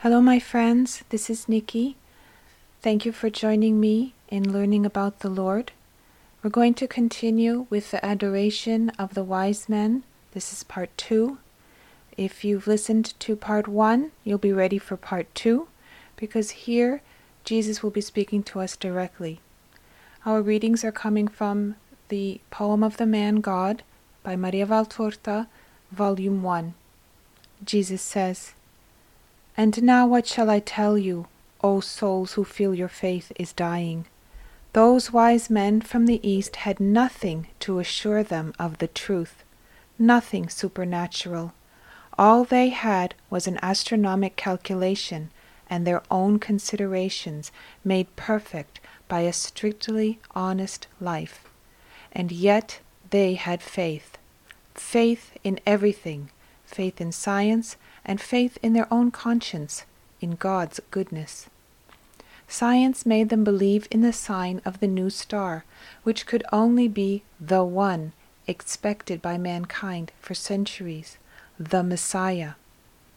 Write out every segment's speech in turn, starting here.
Hello, my friends. This is Nikki. Thank you for joining me in learning about the Lord. We're going to continue with the adoration of the wise men. This is part two. If you've listened to part one, you'll be ready for part two because here Jesus will be speaking to us directly. Our readings are coming from the Poem of the Man God by Maria Valtorta, Volume 1. Jesus says, And now what shall I tell you, O souls who feel your faith is dying? Those wise men from the East had nothing to assure them of the truth, nothing supernatural. All they had was an astronomic calculation and their own considerations made perfect by a strictly honest life. And yet they had faith faith in everything, faith in science, and faith in their own conscience, in God's goodness. Science made them believe in the sign of the new star, which could only be the one expected by mankind for centuries, the Messiah.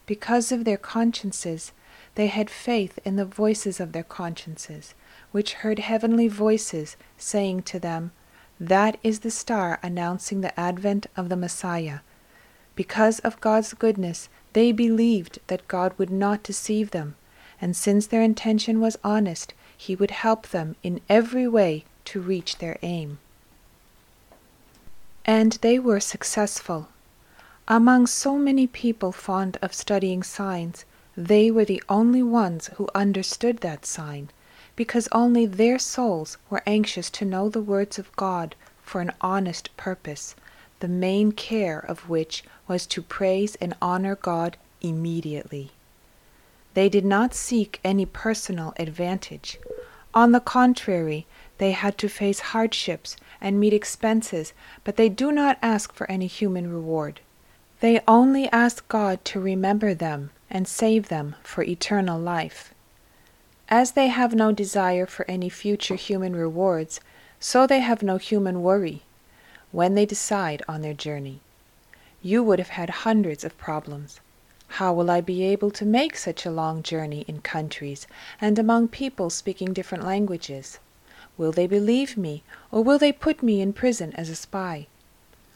Because of their consciences, they had faith in the voices of their consciences, which heard heavenly voices saying to them, That is the star announcing the advent of the Messiah. Because of God's goodness, they believed that God would not deceive them and since their intention was honest, he would help them in every way to reach their aim. And they were successful. Among so many people fond of studying signs, they were the only ones who understood that sign, because only their souls were anxious to know the words of God for an honest purpose, the main care of which was to praise and honor God immediately. They did not seek any personal advantage. On the contrary, they had to face hardships and meet expenses, but they do not ask for any human reward. They only ask God to remember them and save them for eternal life. As they have no desire for any future human rewards, so they have no human worry when they decide on their journey. You would have had hundreds of problems. How will I be able to make such a long journey in countries and among people speaking different languages? Will they believe me, or will they put me in prison as a spy?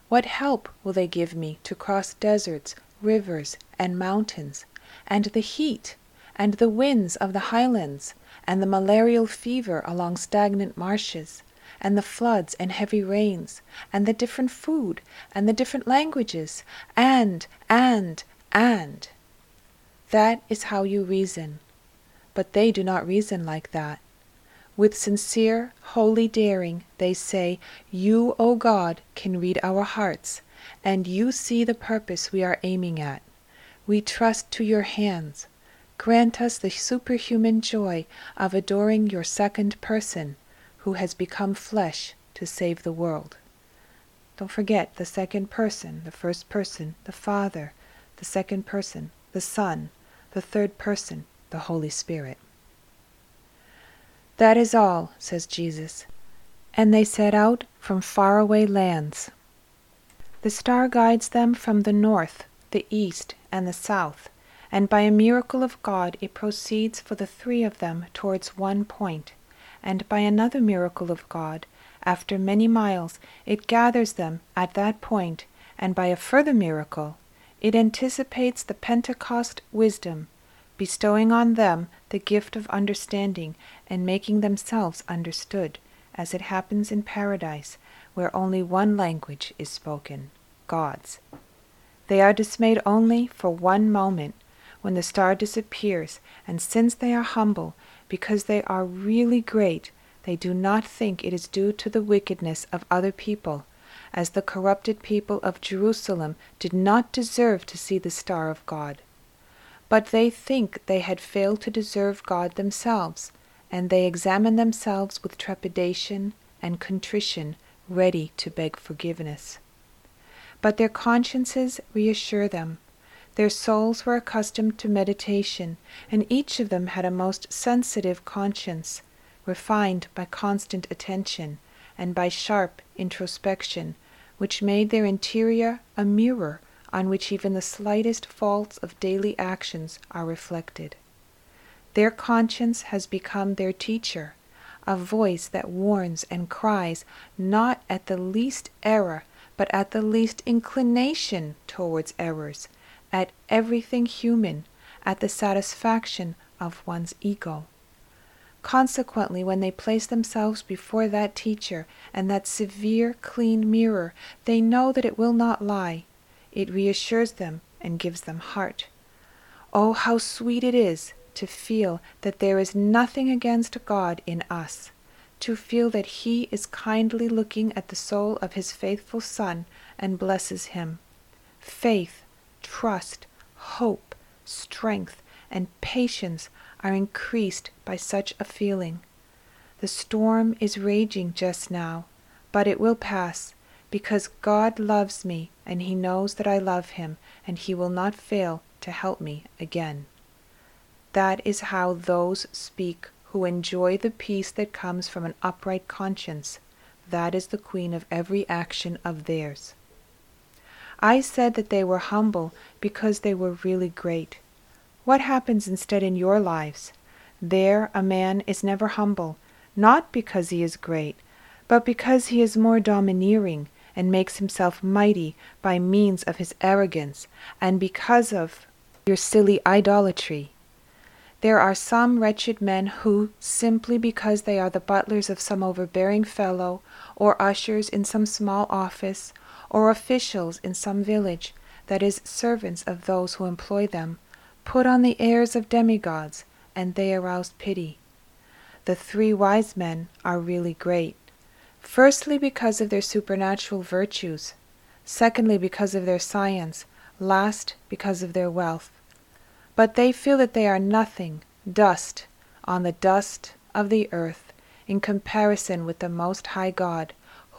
What help will they give me to cross deserts, rivers, and mountains, and the heat, and the winds of the highlands, and the malarial fever along stagnant marshes, and the floods and heavy rains, and the different food, and the different languages, and, and, and. That is how you reason. But they do not reason like that. With sincere, holy daring, they say, You, O God, can read our hearts, and you see the purpose we are aiming at. We trust to your hands. Grant us the superhuman joy of adoring your second person, who has become flesh to save the world. Don't forget the second person, the first person, the Father, the second person, the Son, the third person, the Holy Spirit. That is all, says Jesus. And they set out from faraway lands. The star guides them from the north, the east, and the south, and by a miracle of God it proceeds for the three of them towards one point, and by another miracle of God, after many miles, it gathers them at that point, and by a further miracle, it anticipates the Pentecost wisdom, bestowing on them the gift of understanding and making themselves understood, as it happens in paradise, where only one language is spoken God's. They are dismayed only for one moment, when the star disappears, and since they are humble, because they are really great, they do not think it is due to the wickedness of other people as the corrupted people of Jerusalem did not deserve to see the star of God. But they think they had failed to deserve God themselves, and they examine themselves with trepidation and contrition, ready to beg forgiveness. But their consciences reassure them. Their souls were accustomed to meditation, and each of them had a most sensitive conscience, refined by constant attention and by sharp introspection, which made their interior a mirror on which even the slightest faults of daily actions are reflected. Their conscience has become their teacher, a voice that warns and cries not at the least error, but at the least inclination towards errors, at everything human, at the satisfaction of one's ego. Consequently, when they place themselves before that teacher and that severe, clean mirror, they know that it will not lie. It reassures them and gives them heart. Oh, how sweet it is to feel that there is nothing against God in us, to feel that He is kindly looking at the soul of His faithful Son and blesses him. Faith, trust, hope, strength, and patience are increased by such a feeling. The storm is raging just now, but it will pass, because God loves me and He knows that I love Him, and He will not fail to help me again. That is how those speak who enjoy the peace that comes from an upright conscience. That is the queen of every action of theirs. I said that they were humble because they were really great. What happens instead in your lives? There a man is never humble, not because he is great, but because he is more domineering and makes himself mighty by means of his arrogance and because of your silly idolatry. There are some wretched men who, simply because they are the butlers of some overbearing fellow, or ushers in some small office, or officials in some village, that is, servants of those who employ them, put on the airs of demigods, and they arouse pity. The three wise men are really great. Firstly, because of their supernatural virtues. Secondly, because of their science. Last, because of their wealth. But they feel that they are nothing, dust, on the dust of the earth, in comparison with the Most High God,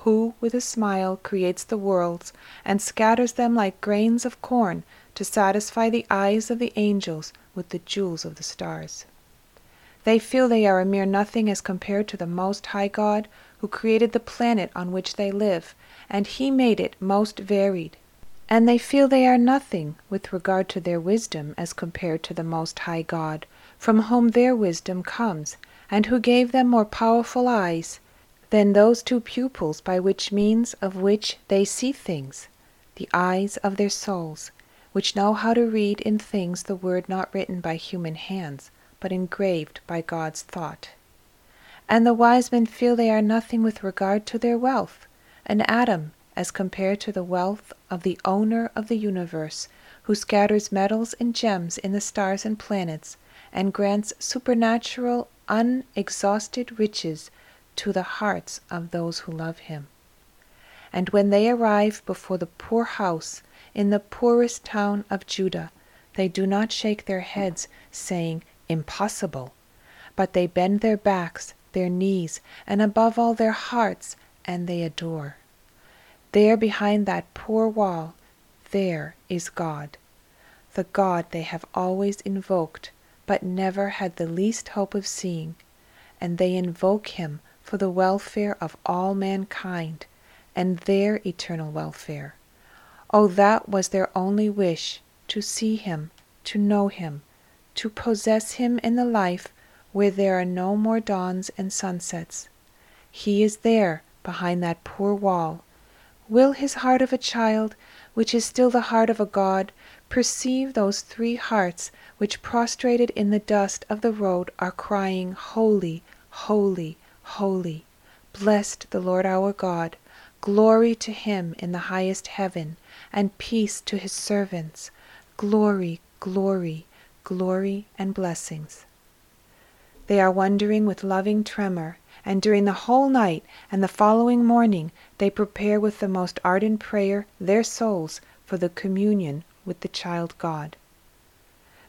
who, with a smile, creates the worlds, and scatters them like grains of corn to satisfy the eyes of the angels with the jewels of the stars. They feel they are a mere nothing as compared to the Most High God, who created the planet on which they live, and He made it most varied. And they feel they are nothing with regard to their wisdom as compared to the Most High God, from whom their wisdom comes, and who gave them more powerful eyes than those two pupils by which means of which they see things, the eyes of their souls, which know how to read in things the word not written by human hands, but engraved by God's thought. And the wise men feel they are nothing with regard to their wealth, an atom as compared to the wealth of the owner of the universe, who scatters metals and gems in the stars and planets, and grants supernatural, unexhausted riches to the hearts of those who love him. And when they arrive before the poor house in the poorest town of Judah, they do not shake their heads, saying, Impossible! But they bend their backs, their knees, and above all their hearts, and they adore. There behind that poor wall, there is God, the God they have always invoked, but never had the least hope of seeing, and they invoke him for the welfare of all mankind, and their eternal welfare. Oh, that was their only wish to see him, to know him, to possess him in the life where there are no more dawns and sunsets. He is there, behind that poor wall. Will his heart of a child, which is still the heart of a God, perceive those three hearts which prostrated in the dust of the road are crying, Holy, holy, holy, blessed the Lord our God, glory to him in the highest heaven, and peace to his servants, glory, glory, glory, and blessings. They are wondering with loving tremor, and during the whole night and the following morning they prepare with the most ardent prayer their souls for the communion with the child God.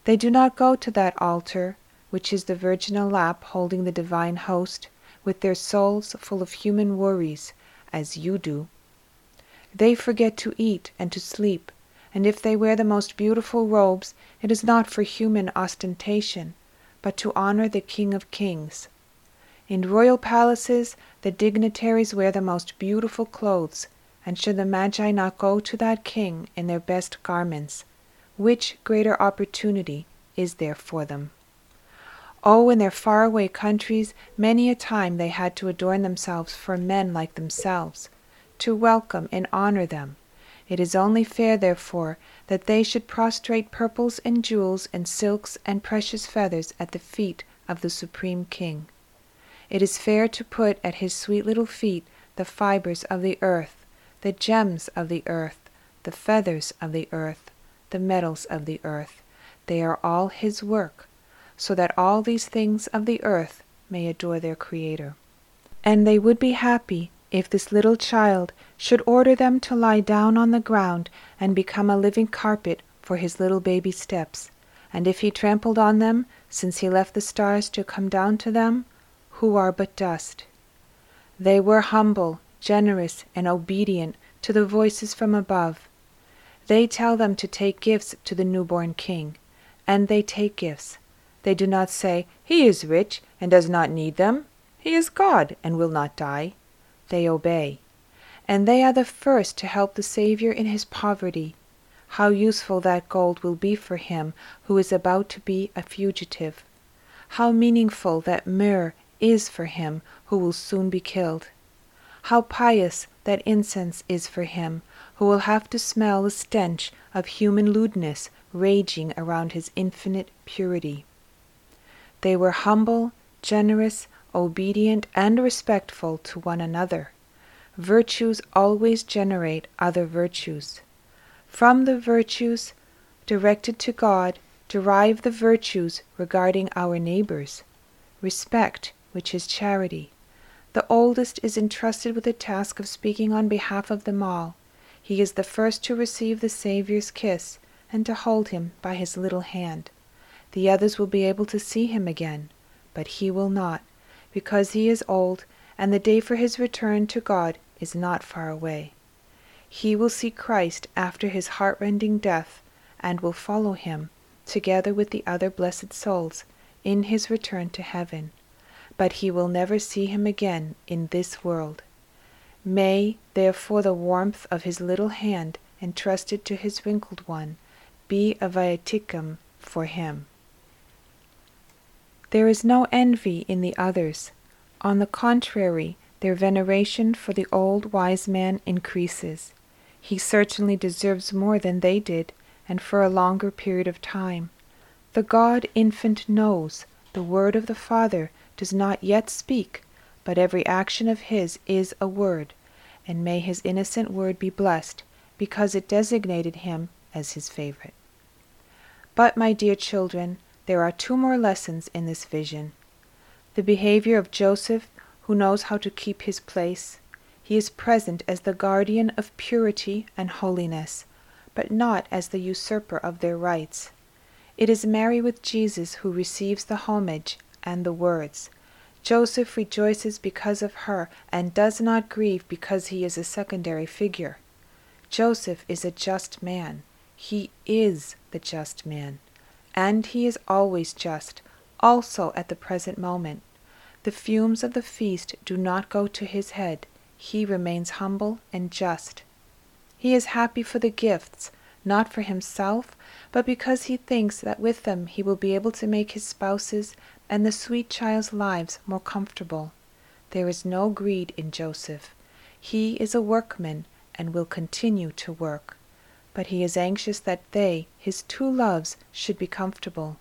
They do not go to that altar which is the virginal lap holding the divine host, with their souls full of human worries, as you do. They forget to eat and to sleep, and if they wear the most beautiful robes, it is not for human ostentation, but to honor the King of kings. In royal palaces the dignitaries wear the most beautiful clothes, and should the Magi not go to that King in their best garments, which greater opportunity is there for them? Oh, in their faraway countries, many a time they had to adorn themselves for men like themselves, to welcome and honor them. It is only fair, therefore, that they should prostrate purples and jewels and silks and precious feathers at the feet of the Supreme King. It is fair to put at his sweet little feet the fibers of the earth, the gems of the earth, the feathers of the earth, the metals of the earth. They are all his work, so that all these things of the earth may adore their Creator. And they would be happy if this little child should order them to lie down on the ground and become a living carpet for his little baby steps, and if he trampled on them, since he left the stars to come down to them, who are but dust. They were humble, generous, and obedient to the voices from above. They tell them to take gifts to the newborn king, and they take gifts. They do not say, He is rich and does not need them. He is God and will not die. They obey. And they are the first to help the Saviour in his poverty. How useful that gold will be for him who is about to be a fugitive. How meaningful that myrrh is for him who will soon be killed. How pious that incense is for him who will have to smell the stench of human lewdness raging around his infinite purity. They were humble, generous, obedient, and respectful to one another. Virtues always generate other virtues. From the virtues directed to God derive the virtues regarding our neighbors. Respect, which is charity. The oldest is entrusted with the task of speaking on behalf of them all. He is the first to receive the Saviour's kiss and to hold him by his little hand. The others will be able to see him again, but he will not, because he is old, and the day for his return to God is not far away. He will see Christ after his heartrending death, and will follow him, together with the other blessed souls, in his return to heaven. But he will never see him again in this world. May, therefore, the warmth of his little hand entrusted to his wrinkled one be a viaticum for him. There is no envy in the others. On the contrary, their veneration for the old wise man increases. He certainly deserves more than they did, and for a longer period of time. The God infant knows, the word of the Father does not yet speak, but every action of his is a word, and may his innocent word be blessed, because it designated him as his favorite. But, my dear children, there are two more lessons in this vision. The behavior of Joseph, who knows how to keep his place. He is present as the guardian of purity and holiness, but not as the usurper of their rights. It is Mary with Jesus who receives the homage and the words. Joseph rejoices because of her and does not grieve because he is a secondary figure. Joseph is a just man. He is the just man and he is always just, also at the present moment. The fumes of the feast do not go to his head, he remains humble and just. He is happy for the gifts, not for himself, but because he thinks that with them he will be able to make his spouse's and the sweet child's lives more comfortable. There is no greed in Joseph. He is a workman and will continue to work but he is anxious that they, his two loves, should be comfortable.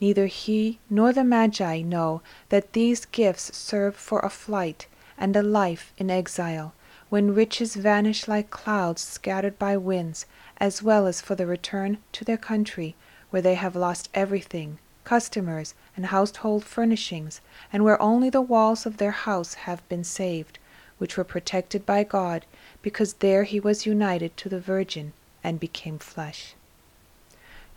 Neither he nor the Magi know that these gifts serve for a flight and a life in exile, when riches vanish like clouds scattered by winds, as well as for the return to their country, where they have lost everything, customers and household furnishings, and where only the walls of their house have been saved, which were protected by God, because there he was united to the Virgin and became flesh.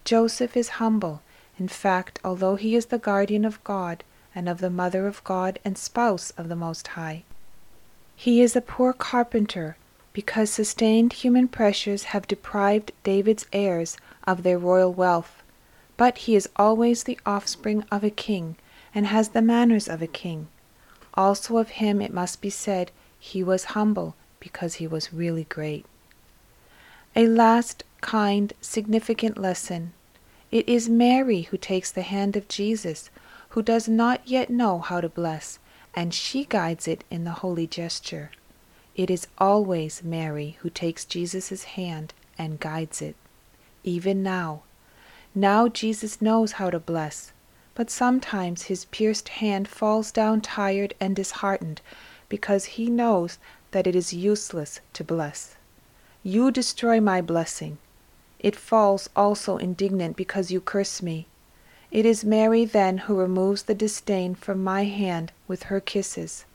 Joseph is humble. In fact, although he is the guardian of God and of the Mother of God and spouse of the Most High, he is a poor carpenter because sustained human pressures have deprived David's heirs of their royal wealth. But he is always the offspring of a king and has the manners of a king. Also of him it must be said, he was humble because he was really great. A last kind, significant lesson. It is Mary who takes the hand of Jesus, who does not yet know how to bless, and she guides it in the holy gesture. It is always Mary who takes Jesus' hand and guides it. Even now. Now Jesus knows how to bless, but sometimes his pierced hand falls down tired and disheartened because he knows that it is useless to bless. You destroy my blessing. It falls also indignant because you curse me. It is Mary then who removes the disdain from my hand with her kisses.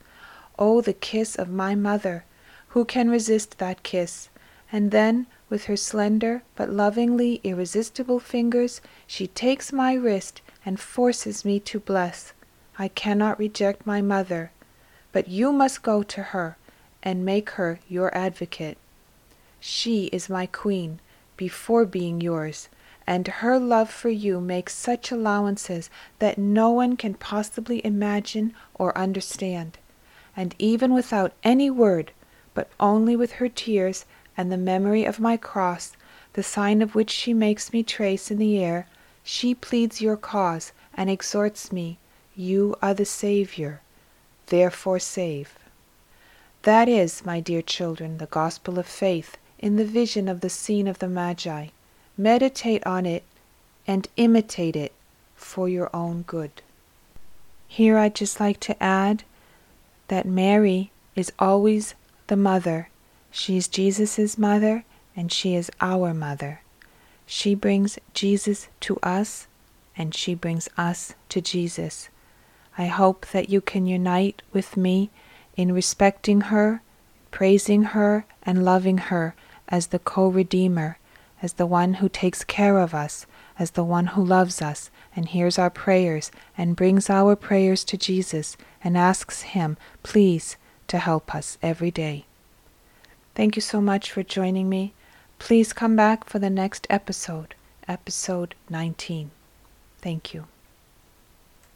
Oh, the kiss of my mother! Who can resist that kiss? And then, with her slender but lovingly irresistible fingers, she takes my wrist and forces me to bless. I cannot reject my mother, but you must go to her and make her your advocate. She is my queen before being yours, and her love for you makes such allowances that no one can possibly imagine or understand. And even without any word, but only with her tears and the memory of my cross, the sign of which she makes me trace in the air, she pleads your cause and exhorts me, You are the Saviour, therefore save. That is, my dear children, the gospel of faith in the vision of the scene of the Magi. Meditate on it and imitate it for your own good. Here I'd just like to add that Mary is always the mother. She is Jesus' mother and she is our mother. She brings Jesus to us and she brings us to Jesus. I hope that you can unite with me in respecting her, praising her, and loving her as the co redeemer, as the one who takes care of us, as the one who loves us and hears our prayers and brings our prayers to Jesus and asks Him, please, to help us every day. Thank you so much for joining me. Please come back for the next episode, episode 19. Thank you.